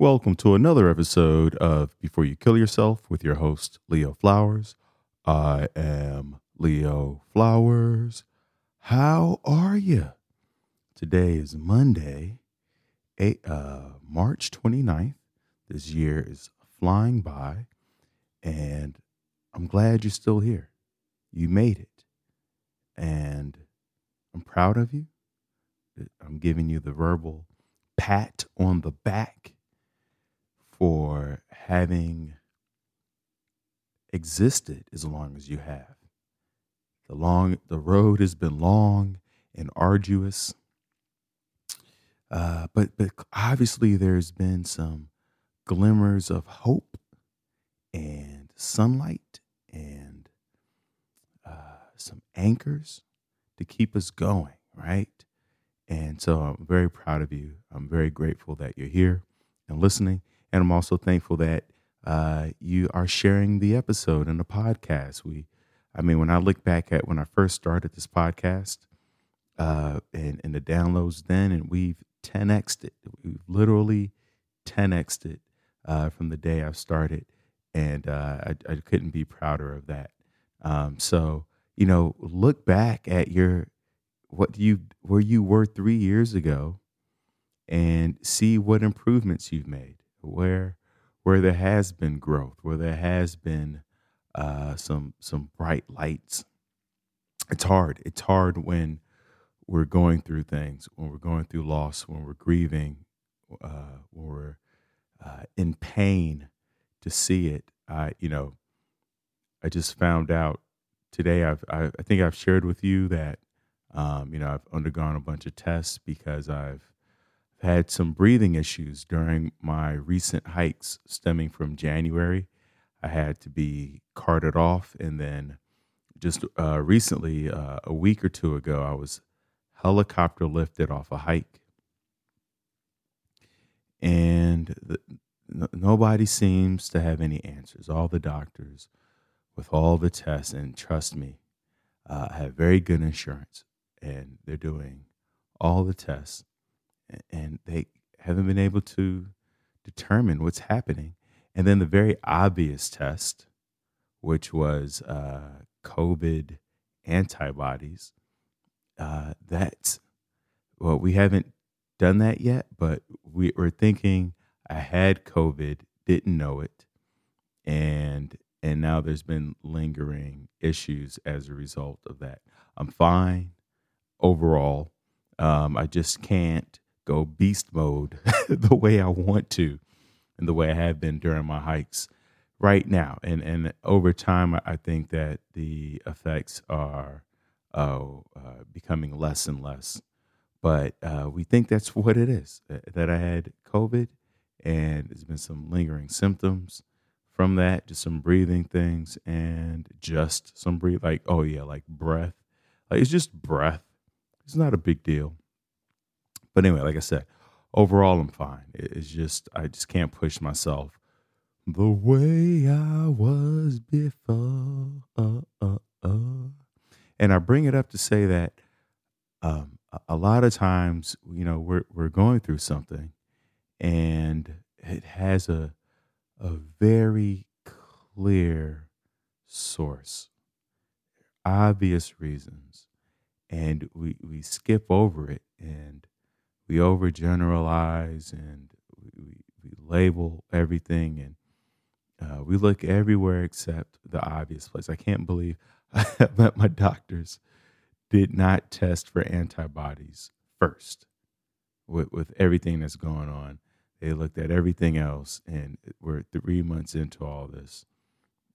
Welcome to another episode of Before You Kill Yourself with your host, Leo Flowers. I am Leo Flowers. How are you? Today is Monday, eight, uh, March 29th. This year is flying by, and I'm glad you're still here. You made it, and I'm proud of you. I'm giving you the verbal pat on the back for having existed as long as you have. The long the road has been long and arduous. Uh, but but obviously there's been some glimmers of hope and sunlight and uh, some anchors to keep us going, right? And so I'm very proud of you. I'm very grateful that you're here and listening. And I'm also thankful that uh, you are sharing the episode and the podcast. We, I mean, when I look back at when I first started this podcast uh, and, and the downloads then, and we've 10xed it. We've literally 10xed it uh, from the day I started. And uh, I, I, couldn't be prouder of that. Um, so, you know, look back at your, what you, where you were three years ago and see what improvements you've made where where there has been growth, where there has been uh, some some bright lights. It's hard. It's hard when we're going through things, when we're going through loss, when we're grieving, uh, when we're uh, in pain to see it. I, you know, I just found out today. I've, I, I think I've shared with you that, um, you know, I've undergone a bunch of tests because I've had some breathing issues during my recent hikes stemming from January. I had to be carted off. And then just uh, recently, uh, a week or two ago, I was helicopter lifted off a hike. And the, nobody seems to have any answers. All the doctors, with all the tests, and trust me, uh, have very good insurance, and they're doing all the tests and they haven't been able to determine what's happening. And then the very obvious test, which was uh, COVID antibodies, uh, that's well, we haven't done that yet, but we were thinking I had COVID, didn't know it, and and now there's been lingering issues as a result of that. I'm fine overall. Um, I just can't go beast mode the way I want to and the way I have been during my hikes right now. And and over time, I think that the effects are uh, uh, becoming less and less. But uh, we think that's what it is that I had COVID, and there's been some lingering symptoms from that, just some breathing things, and just some breathe like oh yeah, like breath. Like it's just breath. It's not a big deal. But anyway, like I said, overall I'm fine. It's just I just can't push myself the way I was before. Uh, uh, uh. And I bring it up to say that um, a lot of times, you know, we're we're going through something, and it has a a very clear source, obvious reasons, and we we skip over it and we overgeneralize and we, we label everything and uh, we look everywhere except the obvious place. I can't believe that my doctors did not test for antibodies first with, with everything that's going on. They looked at everything else, and we're three months into all this,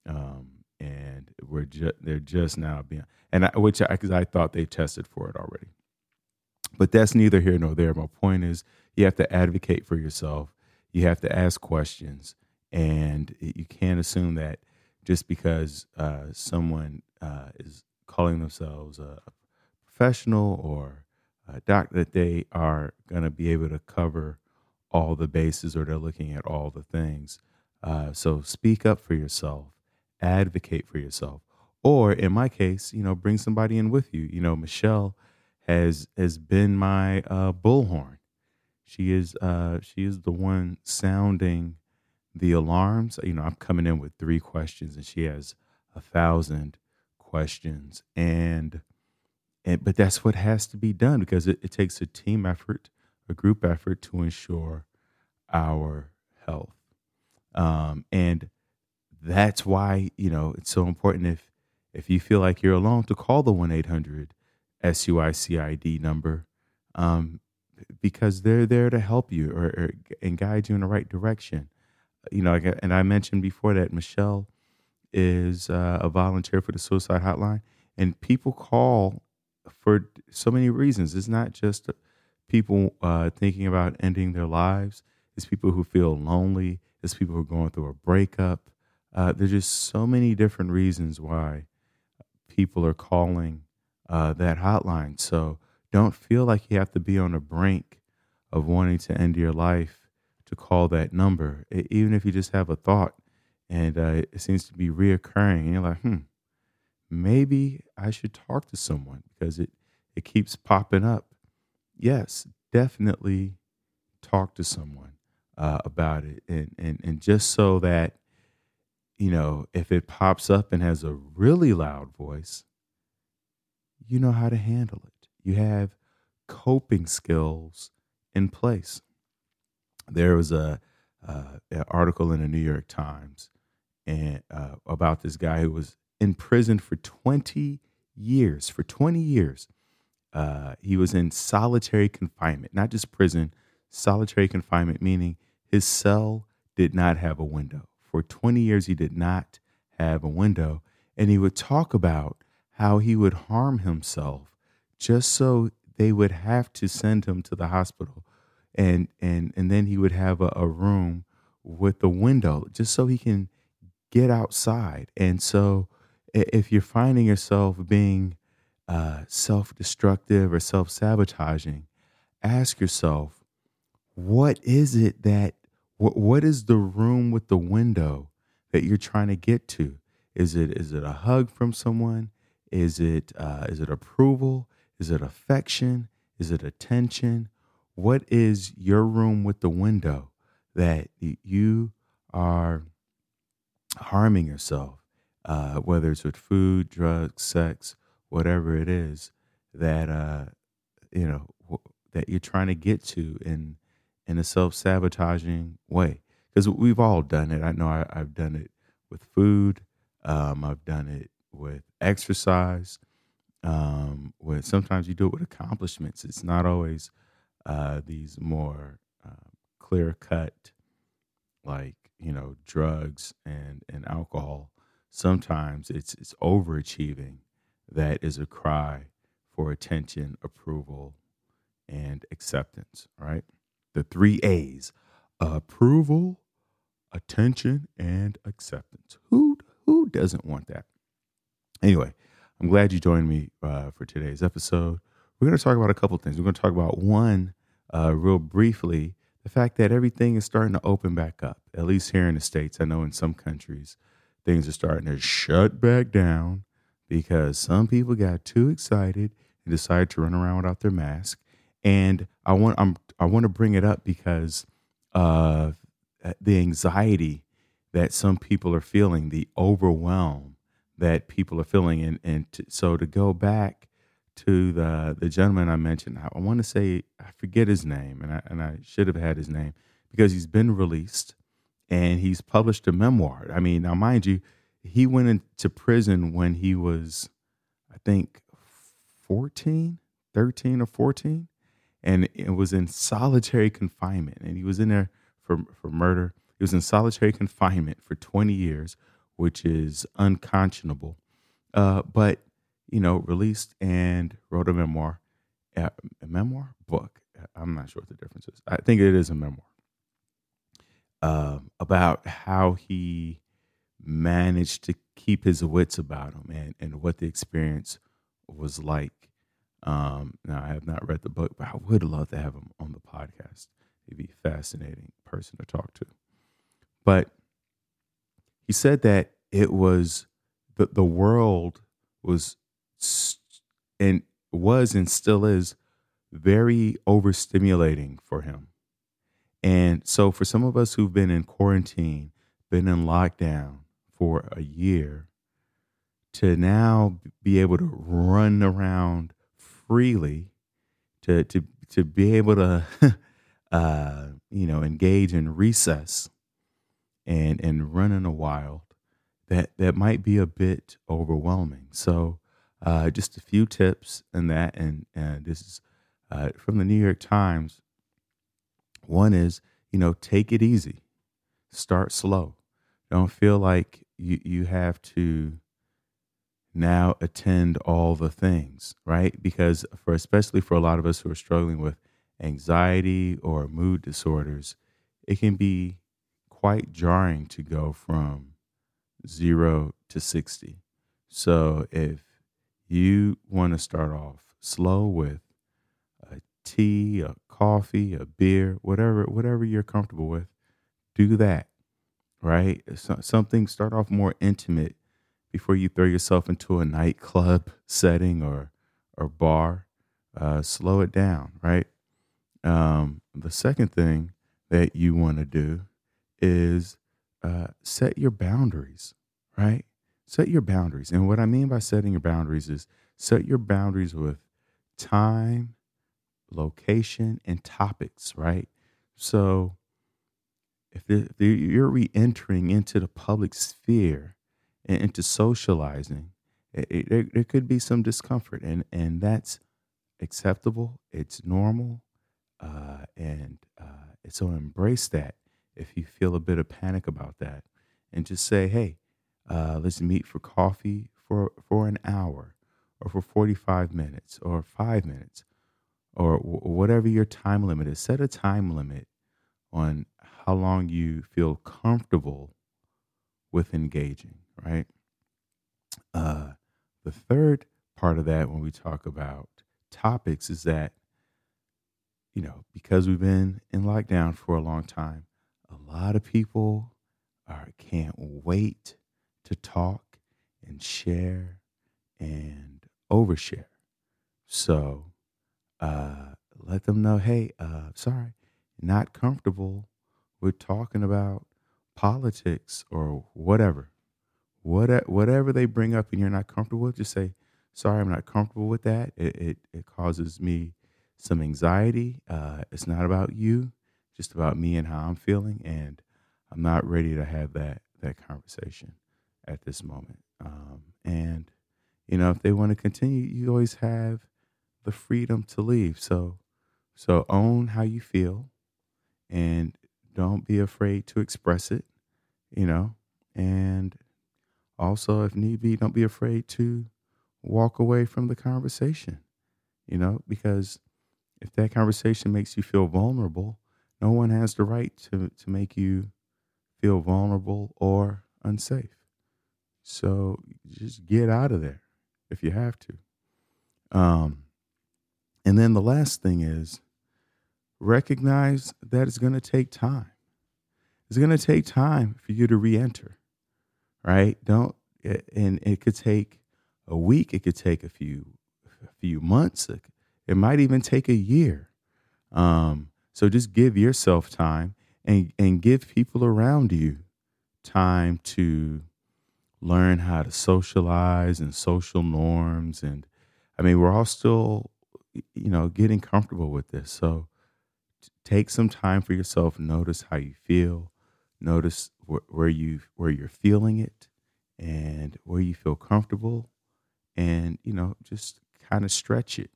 um, and we're they're just now being and I, which because I thought they tested for it already. But that's neither here nor there. My point is, you have to advocate for yourself. You have to ask questions, and you can't assume that just because uh, someone uh, is calling themselves a professional or a doctor that they are going to be able to cover all the bases or they're looking at all the things. Uh, so speak up for yourself, advocate for yourself, or in my case, you know, bring somebody in with you. You know, Michelle has has been my uh, bullhorn. she is uh, she is the one sounding the alarms. You know, I'm coming in with three questions, and she has a thousand questions, and and but that's what has to be done because it, it takes a team effort, a group effort to ensure our health, um, and that's why you know it's so important if if you feel like you're alone to call the one eight hundred SUICIDE number. Um, because they're there to help you or, or, and guide you in the right direction. You know, and I mentioned before that Michelle is uh, a volunteer for the suicide hotline, and people call for so many reasons. It's not just people uh, thinking about ending their lives. It's people who feel lonely. It's people who are going through a breakup. Uh, there's just so many different reasons why people are calling uh, that hotline. So don't feel like you have to be on the brink of wanting to end your life to call that number, even if you just have a thought and uh, it seems to be reoccurring. And you're like, hmm, maybe I should talk to someone because it, it keeps popping up. Yes, definitely talk to someone uh, about it. And, and, and just so that, you know, if it pops up and has a really loud voice, you know how to handle it you have coping skills in place. There was a uh, an article in the New York Times and uh, about this guy who was in prison for 20 years. For 20 years, uh, he was in solitary confinement, not just prison, solitary confinement, meaning his cell did not have a window. For 20 years, he did not have a window. And he would talk about how he would harm himself just so they would have to send him to the hospital. And and and then he would have a, a room with a window just so he can get outside. And so if you're finding yourself being uh, self-destructive or self-sabotaging ask yourself what is it that what, what is the room with the window that you're trying to get to? Is it is it a hug from someone is it uh, is it approval is it affection? Is it attention? What is your room with the window that you are harming yourself, uh, whether it's with food, drugs, sex, whatever it is that uh, you know that you're trying to get to in in a self sabotaging way? Because we've all done it. I know I, have done it with food. Um, I've done it with exercise um, where sometimes you do it with accomplishments. It's not always uh, these more uh, clear cut, like you know, drugs and and alcohol. Sometimes it's it's overachieving that is a cry for attention, approval, and acceptance. Right, the three A's: approval, attention, and acceptance. Who who doesn't want that? Anyway, I'm glad you joined me uh, for today's episode. We're going to talk about a couple things. We're going to talk about one, uh, real briefly, the fact that everything is starting to open back up, at least here in the States. I know in some countries, things are starting to shut back down because some people got too excited and decided to run around without their mask. And I want I'm I want to bring it up because of the anxiety that some people are feeling, the overwhelm that people are feeling. And, and to, so to go back to the, the gentleman I mentioned, I, I want to say, I forget his name, and I, and I should have had his name because he's been released and he's published a memoir. I mean, now, mind you, he went into prison when he was, I think, 14, 13 or 14, and it was in solitary confinement. And he was in there for, for murder. He was in solitary confinement for 20 years which is unconscionable. Uh, but you know, released and wrote a memoir, a memoir book. I'm not sure what the difference is. I think it is a memoir uh, about how he managed to keep his wits about him and, and what the experience was like. Um, now, I have not read the book, but I would love to have him on the podcast. He'd be a fascinating person to talk to. But he said that it was the the world was and was and still is very overstimulating for him. And so, for some of us who've been in quarantine, been in lockdown for a year, to now be able to run around freely, to to to be able to, uh, you know, engage in recess and and run in the wild, that that might be a bit overwhelming. So, uh, just a few tips in that, and and this is uh, from the New York Times. One is, you know, take it easy, start slow. Don't feel like you you have to now attend all the things, right? Because for especially for a lot of us who are struggling with anxiety or mood disorders, it can be quite jarring to go from zero to 60. So if you want to start off slow with a tea, a coffee, a beer, whatever whatever you're comfortable with, do that. Right? So, something start off more intimate before you throw yourself into a nightclub setting or or bar. Uh, slow it down, right? Um, the second thing that you want to do is uh, set your boundaries, right? Set your boundaries. And what I mean by setting your boundaries is set your boundaries with time, location, and topics, right? So if, you're re entering into the public sphere and into socializing, it, it, there could be some discomfort, and, and that's acceptable, it's normal, uh, and uh, so embrace that if you feel a bit of panic about that, and just say, hey, uh, let's meet for coffee for, for an hour or for 45 minutes or five minutes or w- whatever your time limit is. Set a time limit on how long you feel comfortable with engaging, right? Uh, the third part of that, when we talk about topics, is that, you know, because we've been in lockdown for a long time, a lot of people are, can't wait to talk and share and overshare. So uh, let them know, hey, uh, sorry, not comfortable with talking about politics or whatever. What, whatever they bring up and you're not comfortable with, just say, sorry, I'm not comfortable with that. It, it, it causes me some anxiety. Uh, it's not about you, just about me and how I'm feeling. And I'm not ready to have that, that conversation at this moment. Um, and, you know, if they want to continue, you always have the freedom to leave. So, so own how you feel and don't be afraid to express it, you know, and also, if need be, don't be afraid to walk away from the conversation, you know, because if that conversation makes you feel vulnerable, no one has the right to, to make you feel vulnerable or unsafe. So just get out of there if you have to. Um, and then the last thing is recognize that it's going to take time. It's going to take time for you to re enter, right? Don't, and it could take a week, it could take a few, a few months, it might even take a year. Um, so just give yourself time and, and give people around you time to learn how to socialize and social norms. And I mean, we're all still, you know, getting comfortable with this. So take some time for yourself. Notice how you feel. Notice wh- where you where you're feeling it, and where you feel comfortable, and you know, just kind of stretch it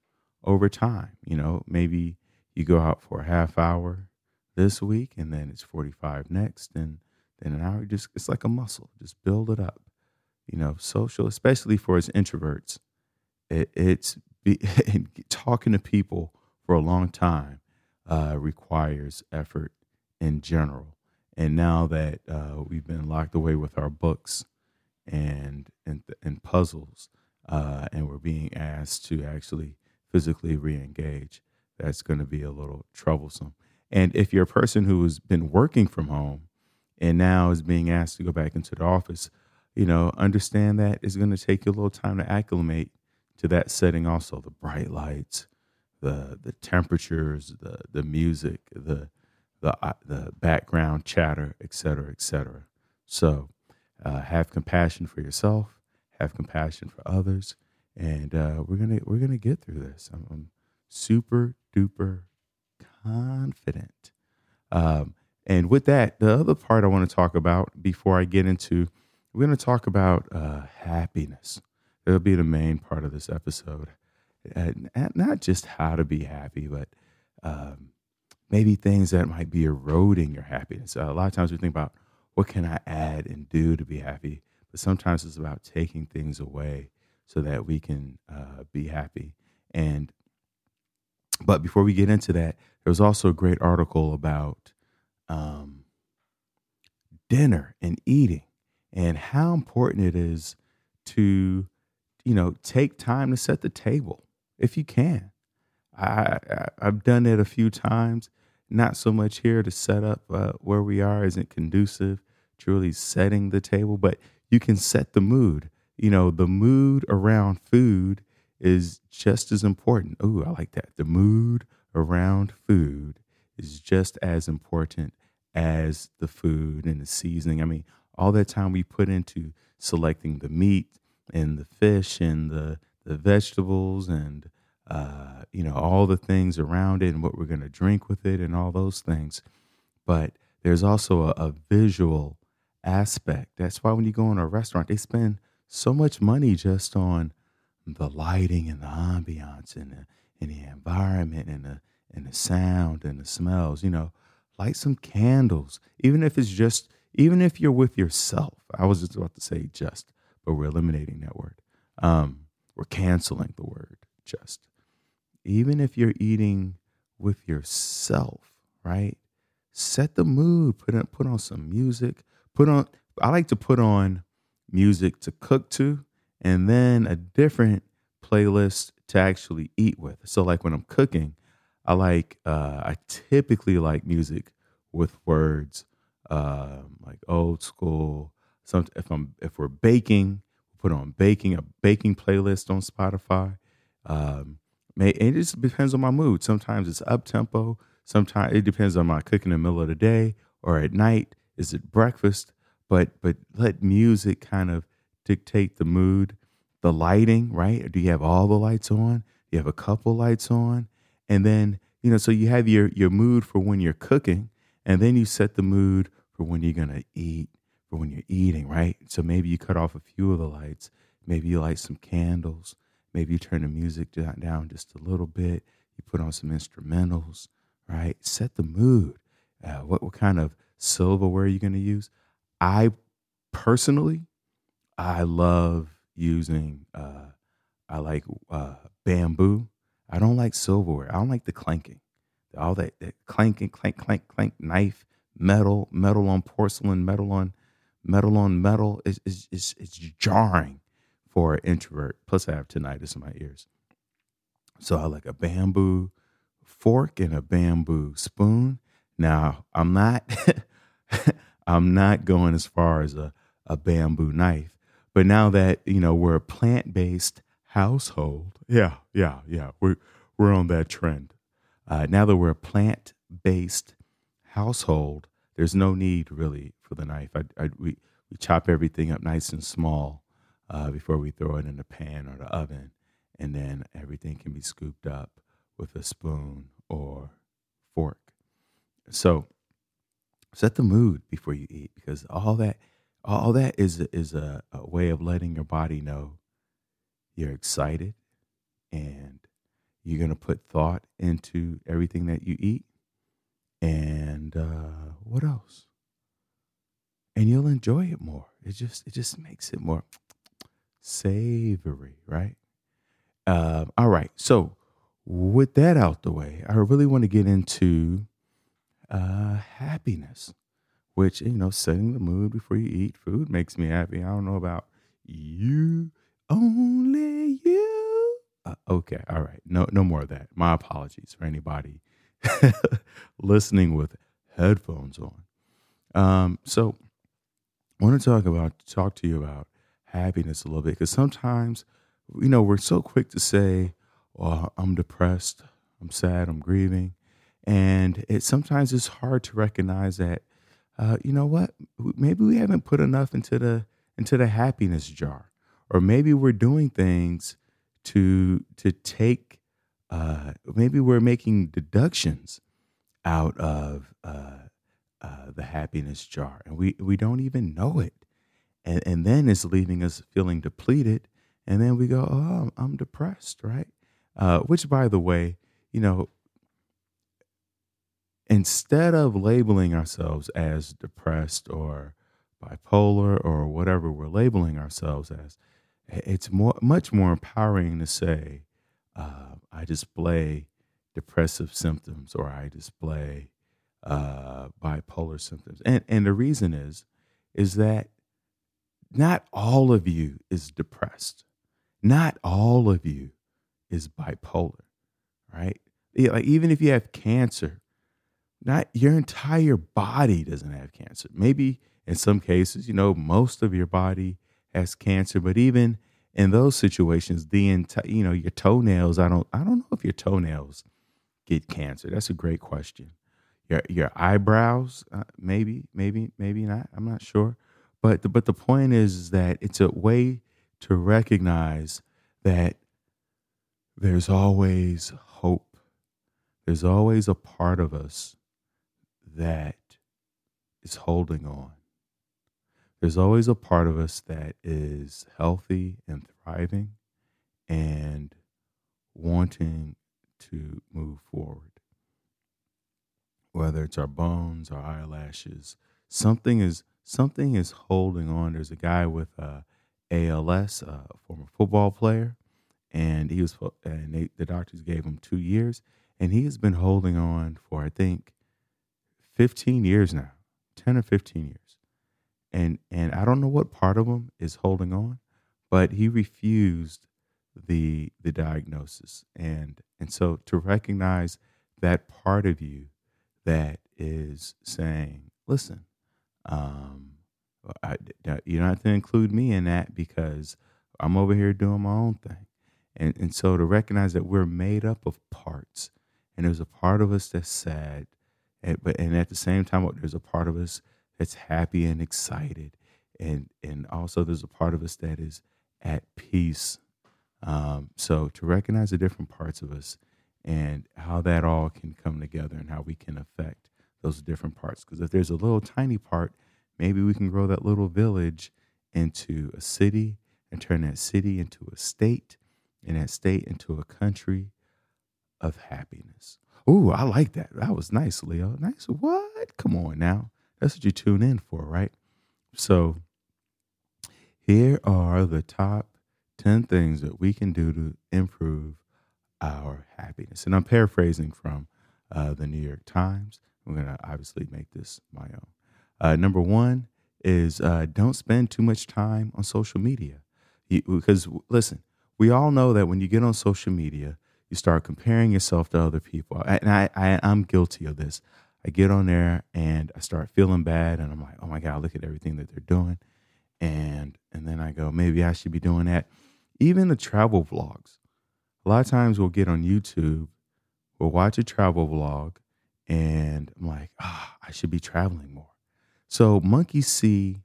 over time. You know, maybe you go out for a half hour this week, and then it's 45 next, and then an hour. Just it's like a muscle. Just build it up you know, social, especially for us introverts, it, it's be, talking to people for a long time uh, requires effort in general. And now that uh, we've been locked away with our books and and, and puzzles, uh, and we're being asked to actually physically re-engage, that's going to be a little troublesome. And if you're a person who has been working from home and now is being asked to go back into the office, you know, understand that it's going to take you a little time to acclimate to that setting. Also, the bright lights, the the temperatures, the the music, the the uh, the background chatter, et cetera, et cetera. So uh, have compassion for yourself, have compassion for others, and uh, we're gonna we're gonna get through this. I'm, I'm super duper confident. Um, and with that, the other part I want to talk about before I get into, we're going to talk about uh, happiness. It'll be the main part of this episode. Not just how to be happy, but um, maybe things that might be eroding your happiness. Uh, a lot of times we think about what can I add and do to be happy, but sometimes it's about taking things away so that we can uh, be happy. And but before we get into that, there was also a great article about um, dinner and eating and how important it is to, you know, take time to set the table if you can. I, I have done it a few times. Not so much here to set up uh, where we are isn't conducive to really setting the table, but you can set the mood. You know, the mood around food is just as important. Oh, I like that. The mood around food is just as important as the food and the seasoning. I mean, all that time we put into selecting the meat and the fish and the the vegetables and uh, you know all the things around it and what we're going to drink with it and all those things. But there's also a, a visual aspect. That's why when you go in a restaurant, they spend so much money just on the lighting and the ambiance and the, and the environment and the and the sound and the smells. You know, light some candles, even if it's just, even if you're with yourself. I was just about to say just, but we're eliminating that word. Um, we're canceling the word just. Even if you're eating with yourself, right? Set the mood. Put on, put on some music. Put on. I like to put on music to cook to, and then a different playlist to actually eat with. So, like when I'm cooking, I like uh, I typically like music with words um, like old school. Some if I'm if we're baking, put on baking a baking playlist on Spotify. Um, may, it just depends on my mood. Sometimes it's up tempo. Sometimes it depends on my cooking in the middle of the day or at night. Is it breakfast? But but let music kind of dictate the mood. The lighting, right? Do you have all the lights on? You have a couple lights on? and then you know so you have your your mood for when you're cooking and then you set the mood for when you're going to eat for when you're eating right so maybe you cut off a few of the lights maybe you light some candles maybe you turn the music down just a little bit you put on some instrumentals right set the mood uh, what, what kind of silverware are you going to use i personally i love using uh, i like uh, bamboo I don't like silverware. I don't like the clanking. All that, that clanking, clank, clank, clank, knife, metal, metal on porcelain, metal on metal on metal is is it's jarring for an introvert. Plus, I have tinnitus in my ears, so I like a bamboo fork and a bamboo spoon. Now, I'm not I'm not going as far as a, a bamboo knife, but now that you know we're a plant based household. Yeah, yeah, yeah. We're we're on that trend. Uh, now that we're a plant based household, there's no need really for the knife. I, I, we we chop everything up nice and small uh, before we throw it in the pan or the oven, and then everything can be scooped up with a spoon or fork. So set the mood before you eat because all that all that is is a, a way of letting your body know you're excited and you're going to put thought into everything that you eat. And uh, what else? And you'll enjoy it more. It just it just makes it more savory, right? Uh, all right. So with that out the way, I really want to get into uh, happiness, which you know, setting the mood before you eat food makes me happy. I don't know about you, only you. Uh, okay, all right. No, no more of that. My apologies for anybody listening with headphones on. Um, so, I want to talk about talk to you about happiness a little bit because sometimes, you know, we're so quick to say, "Well, I'm depressed, I'm sad, I'm grieving," And it sometimes it's hard to recognize that, uh, you know what? Maybe we haven't put enough into the into the happiness jar, or maybe we're doing things to to take. Uh, maybe we're making deductions out of uh, uh, the happiness jar, and we we don't even know it, and and then it's leaving us feeling depleted, and then we go, oh, I'm, I'm depressed, right? Uh, which, by the way, you know, instead of labeling ourselves as depressed or bipolar or whatever we're labeling ourselves as, it's more much more empowering to say, uh, I display depressive symptoms or I display uh, bipolar symptoms. And and the reason is is that not all of you is depressed. Not all of you is bipolar, right? Yeah, like even if you have cancer, not your entire body doesn't have cancer. Maybe in some cases, you know, most of your body has cancer, but even in those situations, the entire, you know, your toenails, I don't I don't know if your toenails get cancer. That's a great question. Your your eyebrows, uh, maybe, maybe, maybe not. I'm not sure. But the, but the point is, is that it's a way to recognize that there's always hope. There's always a part of us that is holding on. There's always a part of us that is healthy and thriving and wanting to move forward. Whether it's our bones, our eyelashes, something is something is holding on. There's a guy with uh, ALS, a former football player, and he was and they, the doctors gave him two years, and he has been holding on for I think 15 years now, 10 or 15 years, and and I don't know what part of him is holding on, but he refused the the diagnosis, and and so to recognize that part of you that is saying, listen, um, I, you don't have to include me in that because I'm over here doing my own thing. And, and so to recognize that we're made up of parts, and there's a part of us that's sad, and, but and at the same time, there's a part of us that's happy and excited, and and also there's a part of us that is at peace. Um, so to recognize the different parts of us and how that all can come together and how we can affect those different parts. Because if there's a little tiny part, maybe we can grow that little village into a city and turn that city into a state and that state into a country of happiness. Ooh, I like that. That was nice, Leo. Nice. What? Come on now. That's what you tune in for, right? So, here are the top 10 things that we can do to improve our happiness. And I'm paraphrasing from uh, the New York Times. I'm going to obviously make this my own. Uh, number one is uh, don't spend too much time on social media. You, because, listen, we all know that when you get on social media, you start comparing yourself to other people. And I, I, I'm guilty of this. I get on there and I start feeling bad, and I'm like, oh my God, look at everything that they're doing. And, and then I go, maybe I should be doing that. Even the travel vlogs. A lot of times we'll get on YouTube, we'll watch a travel vlog, and I'm like, ah, oh, I should be traveling more. So monkey see,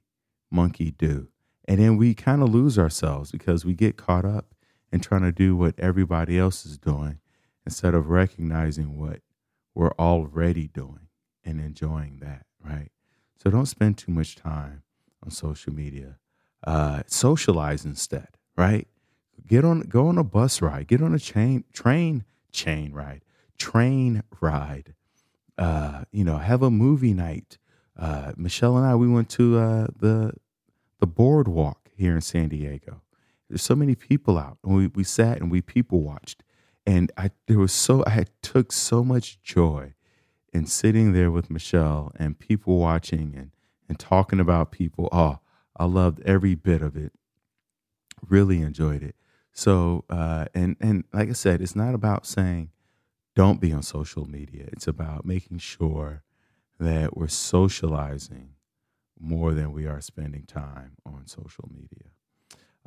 monkey do. And then we kind of lose ourselves because we get caught up in trying to do what everybody else is doing instead of recognizing what we're already doing and enjoying that, right? So don't spend too much time on social media. Uh, socialize instead, right? Get on, go on a bus ride, get on a chain, train, chain ride, train ride. Uh, you know, have a movie night. Uh, Michelle and I, we went to uh, the the boardwalk here in San Diego. There's so many people out, and we, we sat and we people watched, and I there was so I took so much joy in sitting there with Michelle and people watching and and talking about people. Oh, I loved every bit of it. Really enjoyed it. So uh, and and like I said, it's not about saying don't be on social media. It's about making sure that we're socializing more than we are spending time on social media.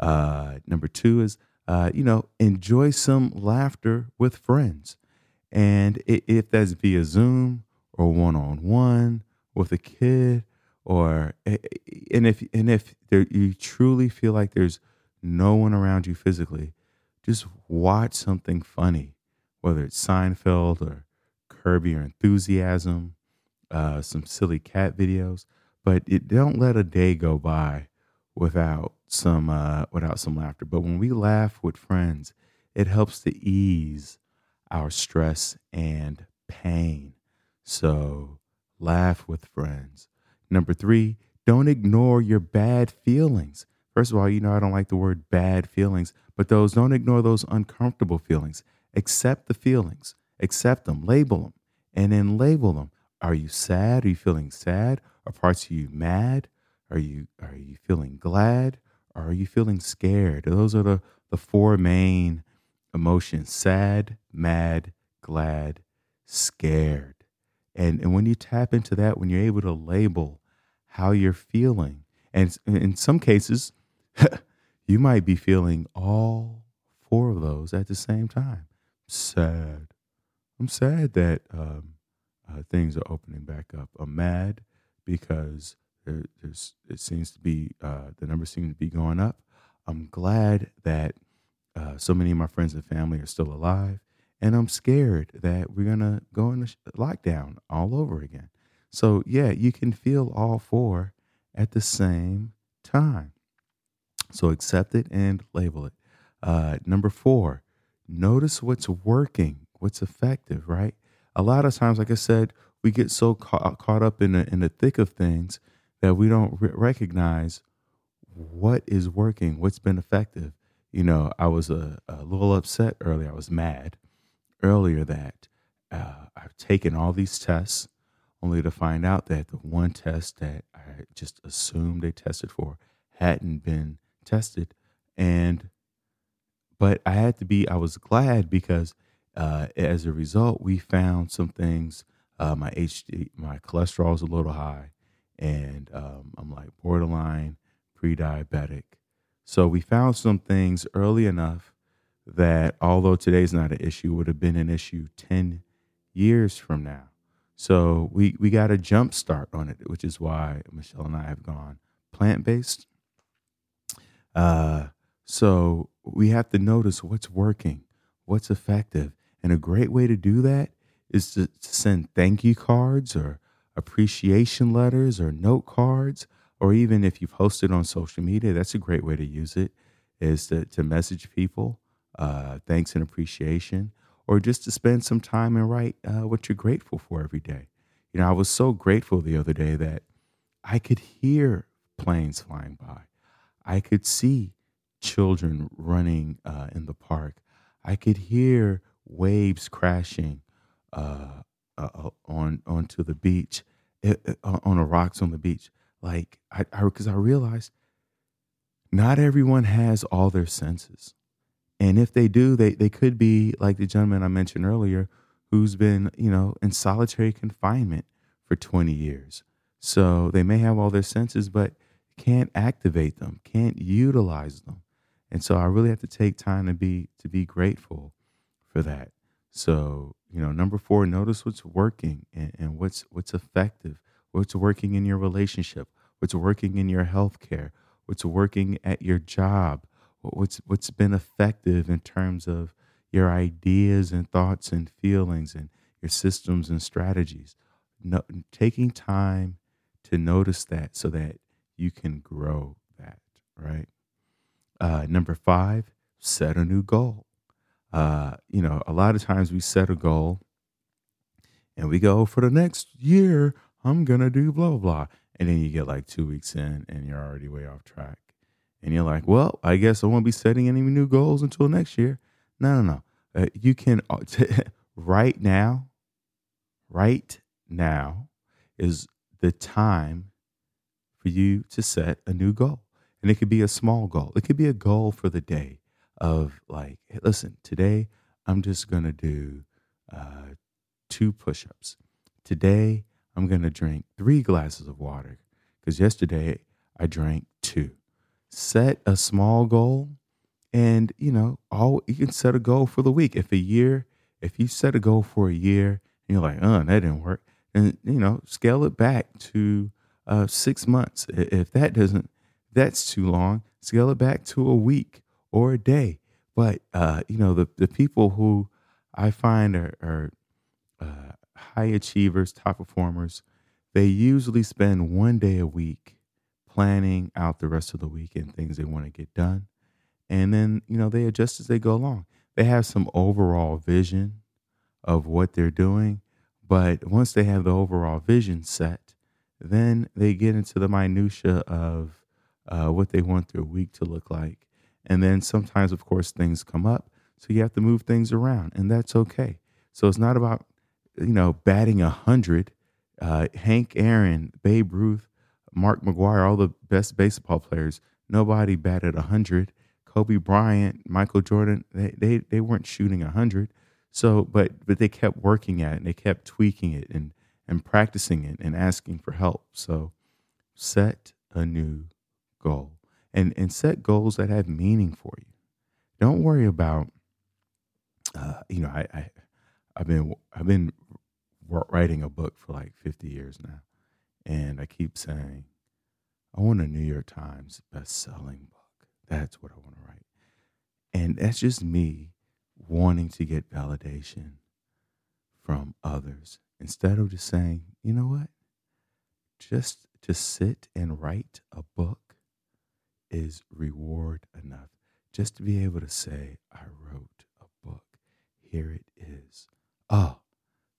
Uh, number two is, uh, you know, enjoy some laughter with friends. And if that's via Zoom or one on one with a kid, or and if and if there, you truly feel like there's no one around you physically, just watch something funny, whether it's Seinfeld or Curb Your Enthusiasm, uh, some silly cat videos. But it, don't let a day go by without some uh, without some laughter. But when we laugh with friends, it helps to ease our stress and pain. So laugh with friends. Number three, don't ignore your bad feelings. First of all, you know I don't like the word bad feelings, but those don't ignore those uncomfortable feelings. Accept the feelings, accept them, label them, and then label them. Are you sad? Are you feeling sad? Are parts of you mad? Are you are you feeling glad? Or are you feeling scared? Those are the, the four main emotions sad, mad, glad, scared. And, and when you tap into that, when you're able to label how you're feeling, and in some cases, you might be feeling all four of those at the same time. Sad. I'm sad that um, uh, things are opening back up. I'm mad because there, there's it seems to be uh, the numbers seem to be going up. I'm glad that uh, so many of my friends and family are still alive, and I'm scared that we're gonna go into lockdown all over again. So yeah, you can feel all four at the same time. So accept it and label it. Uh, number four, notice what's working, what's effective. Right. A lot of times, like I said, we get so caught, caught up in the, in the thick of things that we don't re- recognize what is working, what's been effective. You know, I was a, a little upset earlier. I was mad earlier that uh, I've taken all these tests only to find out that the one test that I just assumed they tested for hadn't been tested. And, but I had to be, I was glad because uh, as a result, we found some things. Uh, my HD, my cholesterol is a little high and um, I'm like borderline pre-diabetic. So we found some things early enough that although today's not an issue, would have been an issue 10 years from now. So we, we got a jump start on it, which is why Michelle and I have gone plant based. Uh, so we have to notice what's working, what's effective. And a great way to do that is to send thank you cards or appreciation letters or note cards, or even if you've posted on social media, that's a great way to use it, is to, to message people uh, thanks and appreciation, or just to spend some time and write uh, what you're grateful for every day. You know, I was so grateful the other day that I could hear planes flying by. I could see children running uh, in the park. I could hear waves crashing uh, uh, on onto the beach, it, eh, eh, on the rocks on the beach. Like I, because I, I realized not everyone has all their senses, and if they do, they they could be like the gentleman I mentioned earlier, who's been you know in solitary confinement for twenty years. So they may have all their senses, but can't activate them, can't utilize them. And so I really have to take time to be to be grateful for that. So you know number four notice what's working and, and what's what's effective what's working in your relationship what's working in your health care what's working at your job what's what's been effective in terms of your ideas and thoughts and feelings and your systems and strategies. No, taking time to notice that so that you can grow that right? Uh, number five set a new goal uh, you know, a lot of times we set a goal and we go for the next year, I'm to do blah, blah, blah. And then you get like two weeks in and you're already way off track. And you're like, well, I guess I won't be setting any new goals until next year. No, no, no. Uh, you can, right now, right now is the time for you to set a new goal. And it could be a small goal, it could be a goal for the day of like, hey, listen, today I'm just going to do uh, two push ups. Today I'm going to drink three glasses of water because yesterday I drank two. Set a small goal and, you know, all you can set a goal for the week. If a year if you set a goal for a year and you're like, oh, that didn't work, and you know, scale it back to uh, six months. If that doesn't, that's too long. Scale it back to a week or a day. But uh, you know, the the people who I find are, are uh, high achievers, top performers, they usually spend one day a week planning out the rest of the week and things they want to get done. And then, you know, they adjust as they go along. They have some overall vision of what they're doing. But once they have the overall vision set, then they get into the minutia of uh, what they want their week to look like. And then sometimes, of course, things come up. So you have to move things around, and that's okay. So it's not about, you know, batting a 100. Uh, Hank Aaron, Babe Ruth, Mark McGwire, all the best baseball players, nobody batted 100. Kobe Bryant, Michael Jordan, they, they, they weren't shooting 100. So, but but they kept working at it and they kept tweaking it and and practicing it and asking for help. So, set a new goal and and set goals that have meaning for you. Don't worry about uh, you know I, I I've been I've been writing a book for like 50 years now, and I keep saying I want a New York Times best-selling book. That's what I want to write, and that's just me wanting to get validation from others instead of just saying, you know what? Just to sit and write a book is reward enough. Just to be able to say, I wrote a book. Here it is. Oh,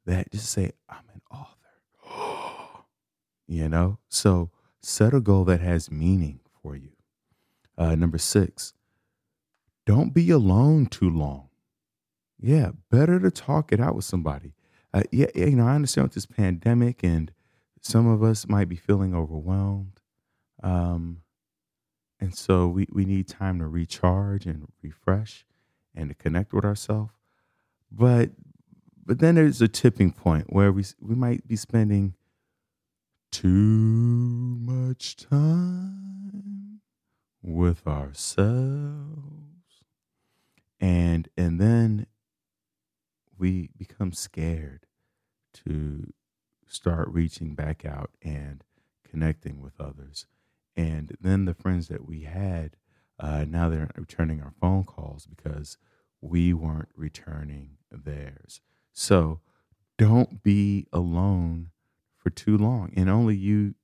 that just say, I'm an author. you know? So set a goal that has meaning for you. Uh, number six, don't be alone too long. Yeah, better to talk it out with somebody. Uh, yeah, you know, I understand with this pandemic, and some of us might be feeling overwhelmed. Um, and so we, we need time to recharge and refresh and to connect with ourselves. But but then there's a tipping point where we we might be spending too much time with ourselves and and then we become scared to start reaching back out and connecting with others. And then the friends that we had, uh, now they're returning our phone calls because we weren't returning theirs. So don't be alone for too long. And only you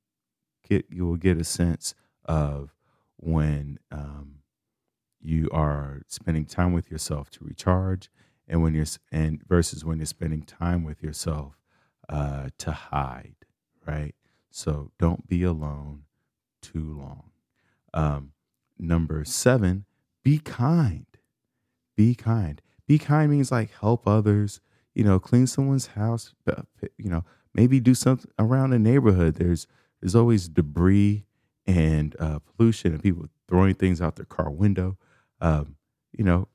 get you will get a sense of when um, you are spending time with yourself to recharge and when you're and versus when you're spending time with yourself uh, to hide, right? So don't be alone too long. Um, number seven, be kind. Be kind. Be kind means like help others. You know, clean someone's house. You know, maybe do something around the neighborhood. There's there's always debris and uh, pollution and people throwing things out their car window. Um, you know,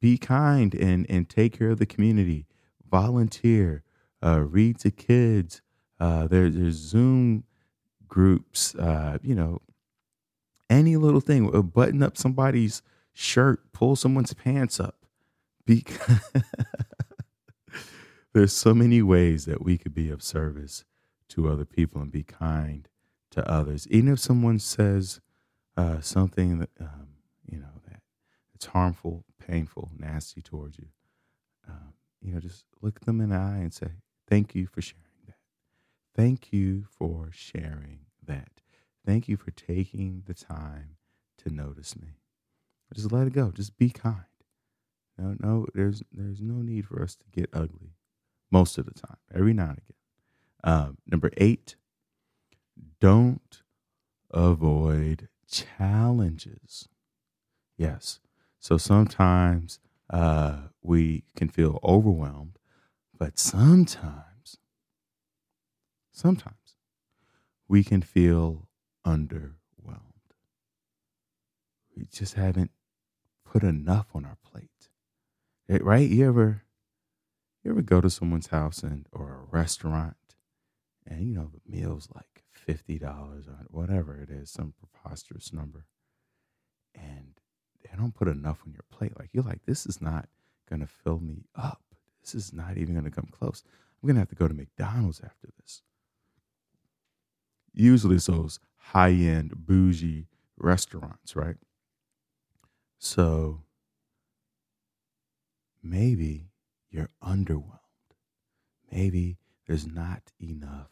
be kind and and take care of the community. Volunteer, uh, read to kids. Uh, there, there's Zoom groups. Uh, you know, any little thing. Uh, button up somebody's shirt. Pull someone's pants up. Because there's so many ways that we could be of service to other people and be kind to others. Even if someone says uh, something that um, you know that it's harmful, painful, nasty towards you, um, you know, just look them in the eye and say, Thank you for sharing. Thank you for sharing that. Thank you for taking the time to notice me. Just let it go. Just be kind. No, no, there's there's no need for us to get ugly most of the time, every now and again. Um, number eight, don't avoid challenges. Yes, so sometimes uh, we can feel overwhelmed, but sometimes, sometimes we can feel underwhelmed. We just haven't put enough on our plate, right? You ever, you ever go to someone's house and or a restaurant, and you know the meal's like fifty dollars or whatever it is, some preposterous number, and they don't put enough on your plate. Like you're like, this is not gonna fill me up. this is not even to come close. I'm to have to go to McDonald's after this. Usually it's those high end, bougie restaurants, right? So maybe you're underwhelmed. Maybe there's not enough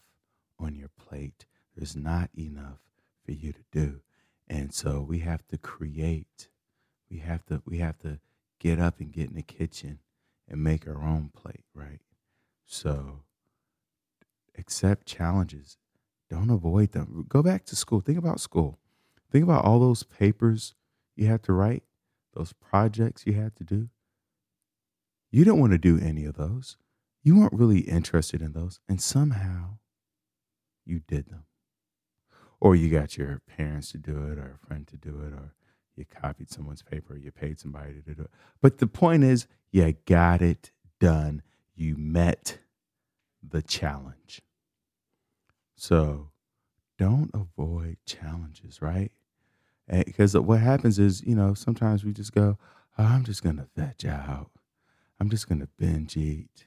on your plate. There's not enough for you to do. And so we have to create. We have to we have to get up and get in the kitchen and make our own plate, right? So accept challenges. Don't avoid them. Go back to school. Think about school. Think about all those papers you had to write, those projects you had to do. You don't want to do any of those. You weren't really interested in those. And somehow you did them. Or you got your parents to do it, or a friend to do it, or you copied someone's paper, or you paid somebody to do it. But the point is, you got it done. You met the challenge. So don't avoid challenges, right? Because what happens is, you know, sometimes we just go, oh, I'm just going to veg out. I'm just going to binge eat.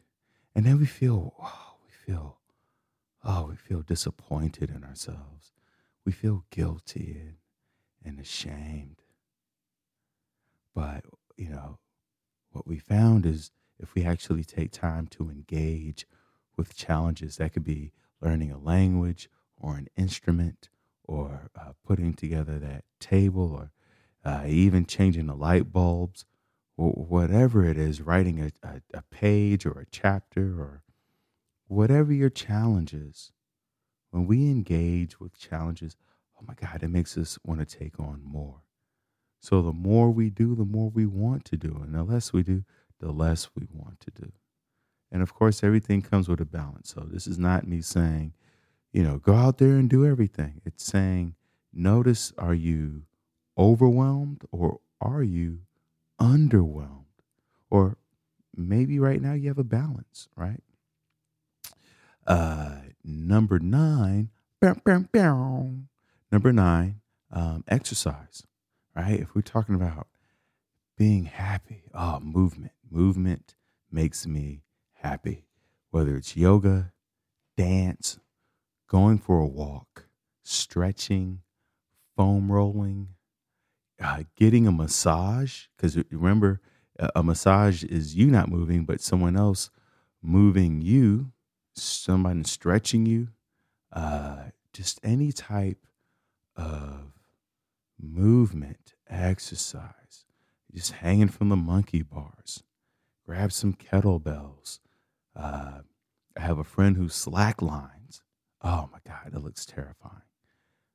And then we feel, oh, we feel, oh, we feel disappointed in ourselves. We feel guilty and, and ashamed. But, you know, what we found is if we actually take time to engage with challenges, that could be learning a language or an instrument or uh, putting together that table or uh, even changing the light bulbs or whatever it is, writing a, a, a page or a chapter or whatever your challenge is. When we engage with challenges, oh my God, it makes us want to take on more. So the more we do, the more we want to do. And the less we do, the less we want to do. And of course, everything comes with a balance. So this is not me saying, you know, go out there and do everything. It's saying, notice are you overwhelmed or are you underwhelmed? Or maybe right now you have a balance, right? Uh, number nine, number nine, um, exercise, right? If we're talking about being happy, oh, movement, movement makes me happy. Whether it's yoga, dance, going for a walk, stretching, foam rolling, uh, getting a massage. Because remember, a massage is you not moving, but someone else moving you, someone stretching you. Uh, just any type of movement, exercise, just hanging from the monkey bars, grab some kettlebells, uh, I have a friend who slack lines. Oh my God, that looks terrifying.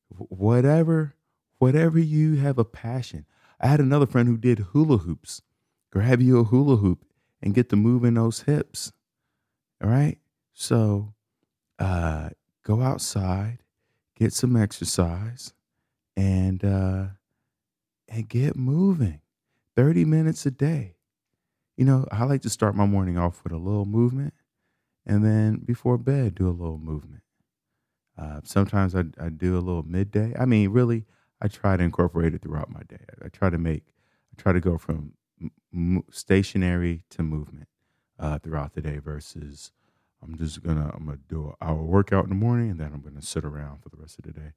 whatever, whatever you have a passion. I had another friend who did hula hoops. Grab you a hula hoop and get to move in those hips. All right. So uh, go outside, get some exercise, and uh, and get moving. 30 minutes a day. You know, I like to start my morning off with a little movement and then before bed, do a little movement. Uh, sometimes I, I do a little midday. I mean, really, I try to incorporate it throughout my day. I, I try to make, I try to go from m- stationary to movement uh, throughout the day versus I'm just gonna I'm gonna do an hour workout in the morning and then I'm gonna sit around for the rest of the day.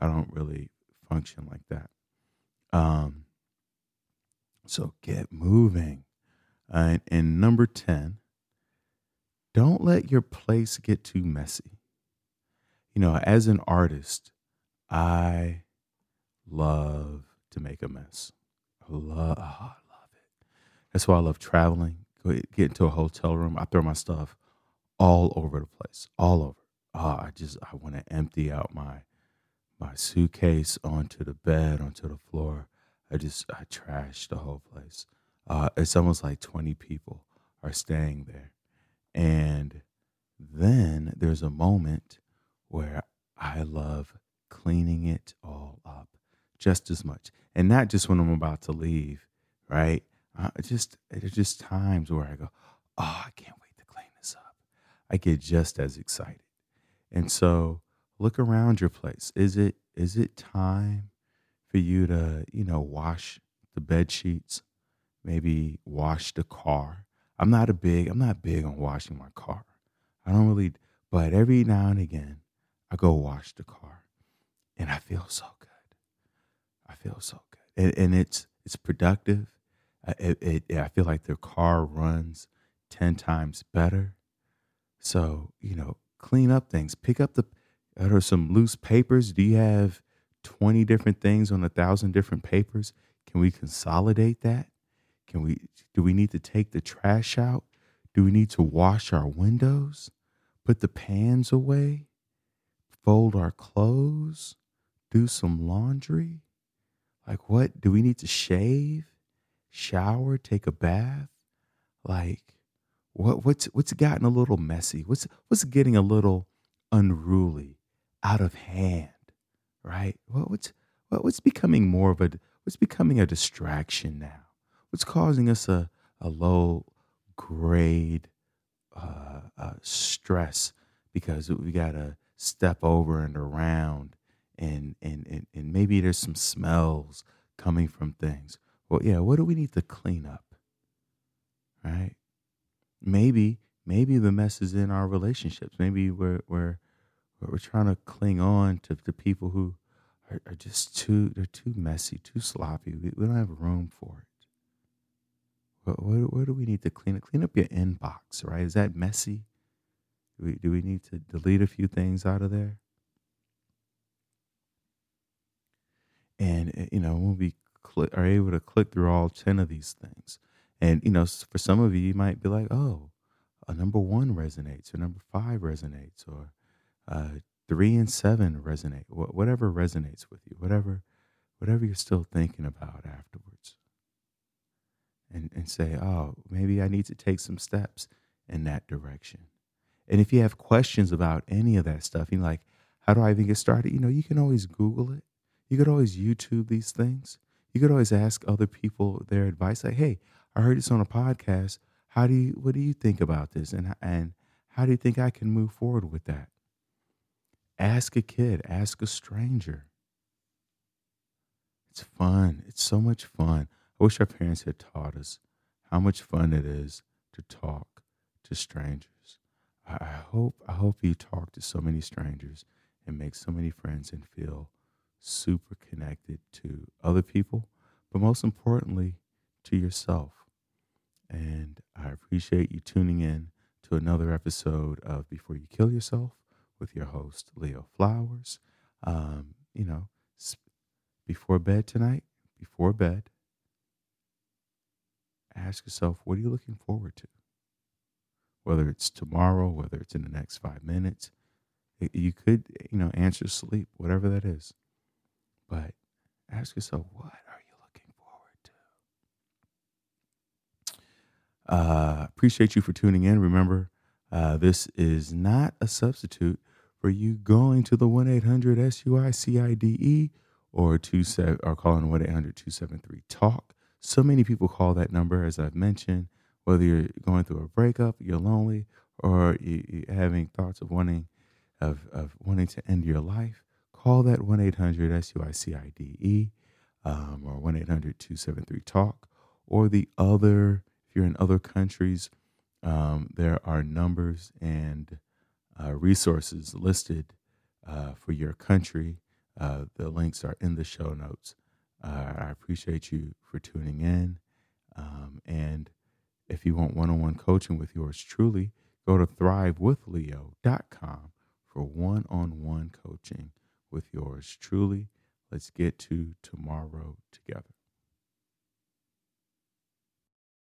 I don't really function like that. Um, so get moving. Uh, and number ten, don't let your place get too messy. You know, as an artist, I love to make a mess. I love, oh, I love it. That's why I love traveling. Get into a hotel room. I throw my stuff all over the place, all over. Oh, I just I want to empty out my my suitcase onto the bed, onto the floor. I just I trash the whole place. Uh, it's almost like twenty people are staying there, and then there's a moment where I love cleaning it all up just as much. And not just when I'm about to leave, right? Uh, just there's just times where I go, oh, I can't wait to clean this up. I get just as excited. And so look around your place. Is it is it time for you to, you know, wash the bed sheets, maybe wash the car? I'm not a big, I'm not big on washing my car. I don't really, but every now and again, I go wash the car, and I feel so good. I feel so good, and, and it's it's productive. It, it, I feel like the car runs ten times better. So you know, clean up things. Pick up the. Are some loose papers? Do you have twenty different things on a thousand different papers? Can we consolidate that? Can we? Do we need to take the trash out? Do we need to wash our windows? Put the pans away? fold our clothes, do some laundry? Like, what? Do we need to shave, shower, take a bath? Like, what, what's, what's gotten a little messy? What's, what's getting a little unruly, out of hand, right? What, what's, what, what's becoming more of a, what's becoming a distraction now? What's causing us a, a low grade uh, uh, stress because we got to step over and around and, and, and, and maybe there's some smells coming from things. Well, yeah, what do we need to clean up? Right? Maybe, maybe the mess is in our relationships. Maybe we're, we're, we're trying to cling on to, to people who are, are just too, they're too messy, too sloppy. We, we don't have room for it. What do we need to clean up? Clean up your inbox, right? Is that messy? Do we, do we need to delete a few things out of there? And, eh, you know, when we click, are able to click through all 10 of these things, and, you know, for some of you, you might be like, oh, a number one resonates, or number five resonates, or uh, three and seven resonate, whatever resonates with you, whatever, whatever you're still thinking about afterwards. And, and say, oh, maybe I need to take some steps in that direction. And if you have questions about any of that stuff, you're like, how do I even get started? You know, you can always Google it. You could always YouTube these things. You could always ask other people their advice. Like, hey, I heard this on a podcast. How do you, what do you think about this? And, and how do you think I can move forward with that? Ask a kid, ask a stranger. It's fun. It's so much fun. I wish our parents had taught us how much fun it is to talk to strangers. I hope I hope you talk to so many strangers and make so many friends and feel super connected to other people, but most importantly to yourself. And I appreciate you tuning in to another episode of Before You Kill Yourself with your host Leo Flowers. Um, you know, before bed tonight, before bed, ask yourself, what are you looking forward to? whether it's tomorrow, whether it's in the next five minutes. You could, you know, answer sleep, whatever that is. But ask yourself, what are you looking forward to? Uh, appreciate you for tuning in. Remember, uh, this is not a substitute for you going to the 1 800 SUICIDE or, two or calling 1 800 273 TALK. So many people call that number, as I've mentioned whether you're going through a breakup, you're lonely, or you're having thoughts of wanting of, of wanting to end your life, call that 1 800 SUICIDE um, or 1 800 273 TALK. Or the other, if you're in other countries, um, there are numbers and uh, resources listed uh, for your country. Uh, the links are in the show notes. Uh, I appreciate you for tuning in. Um, and if you want one on one coaching with yours truly, go to thrivewithleo.com for one on one coaching with yours truly. Let's get to tomorrow together.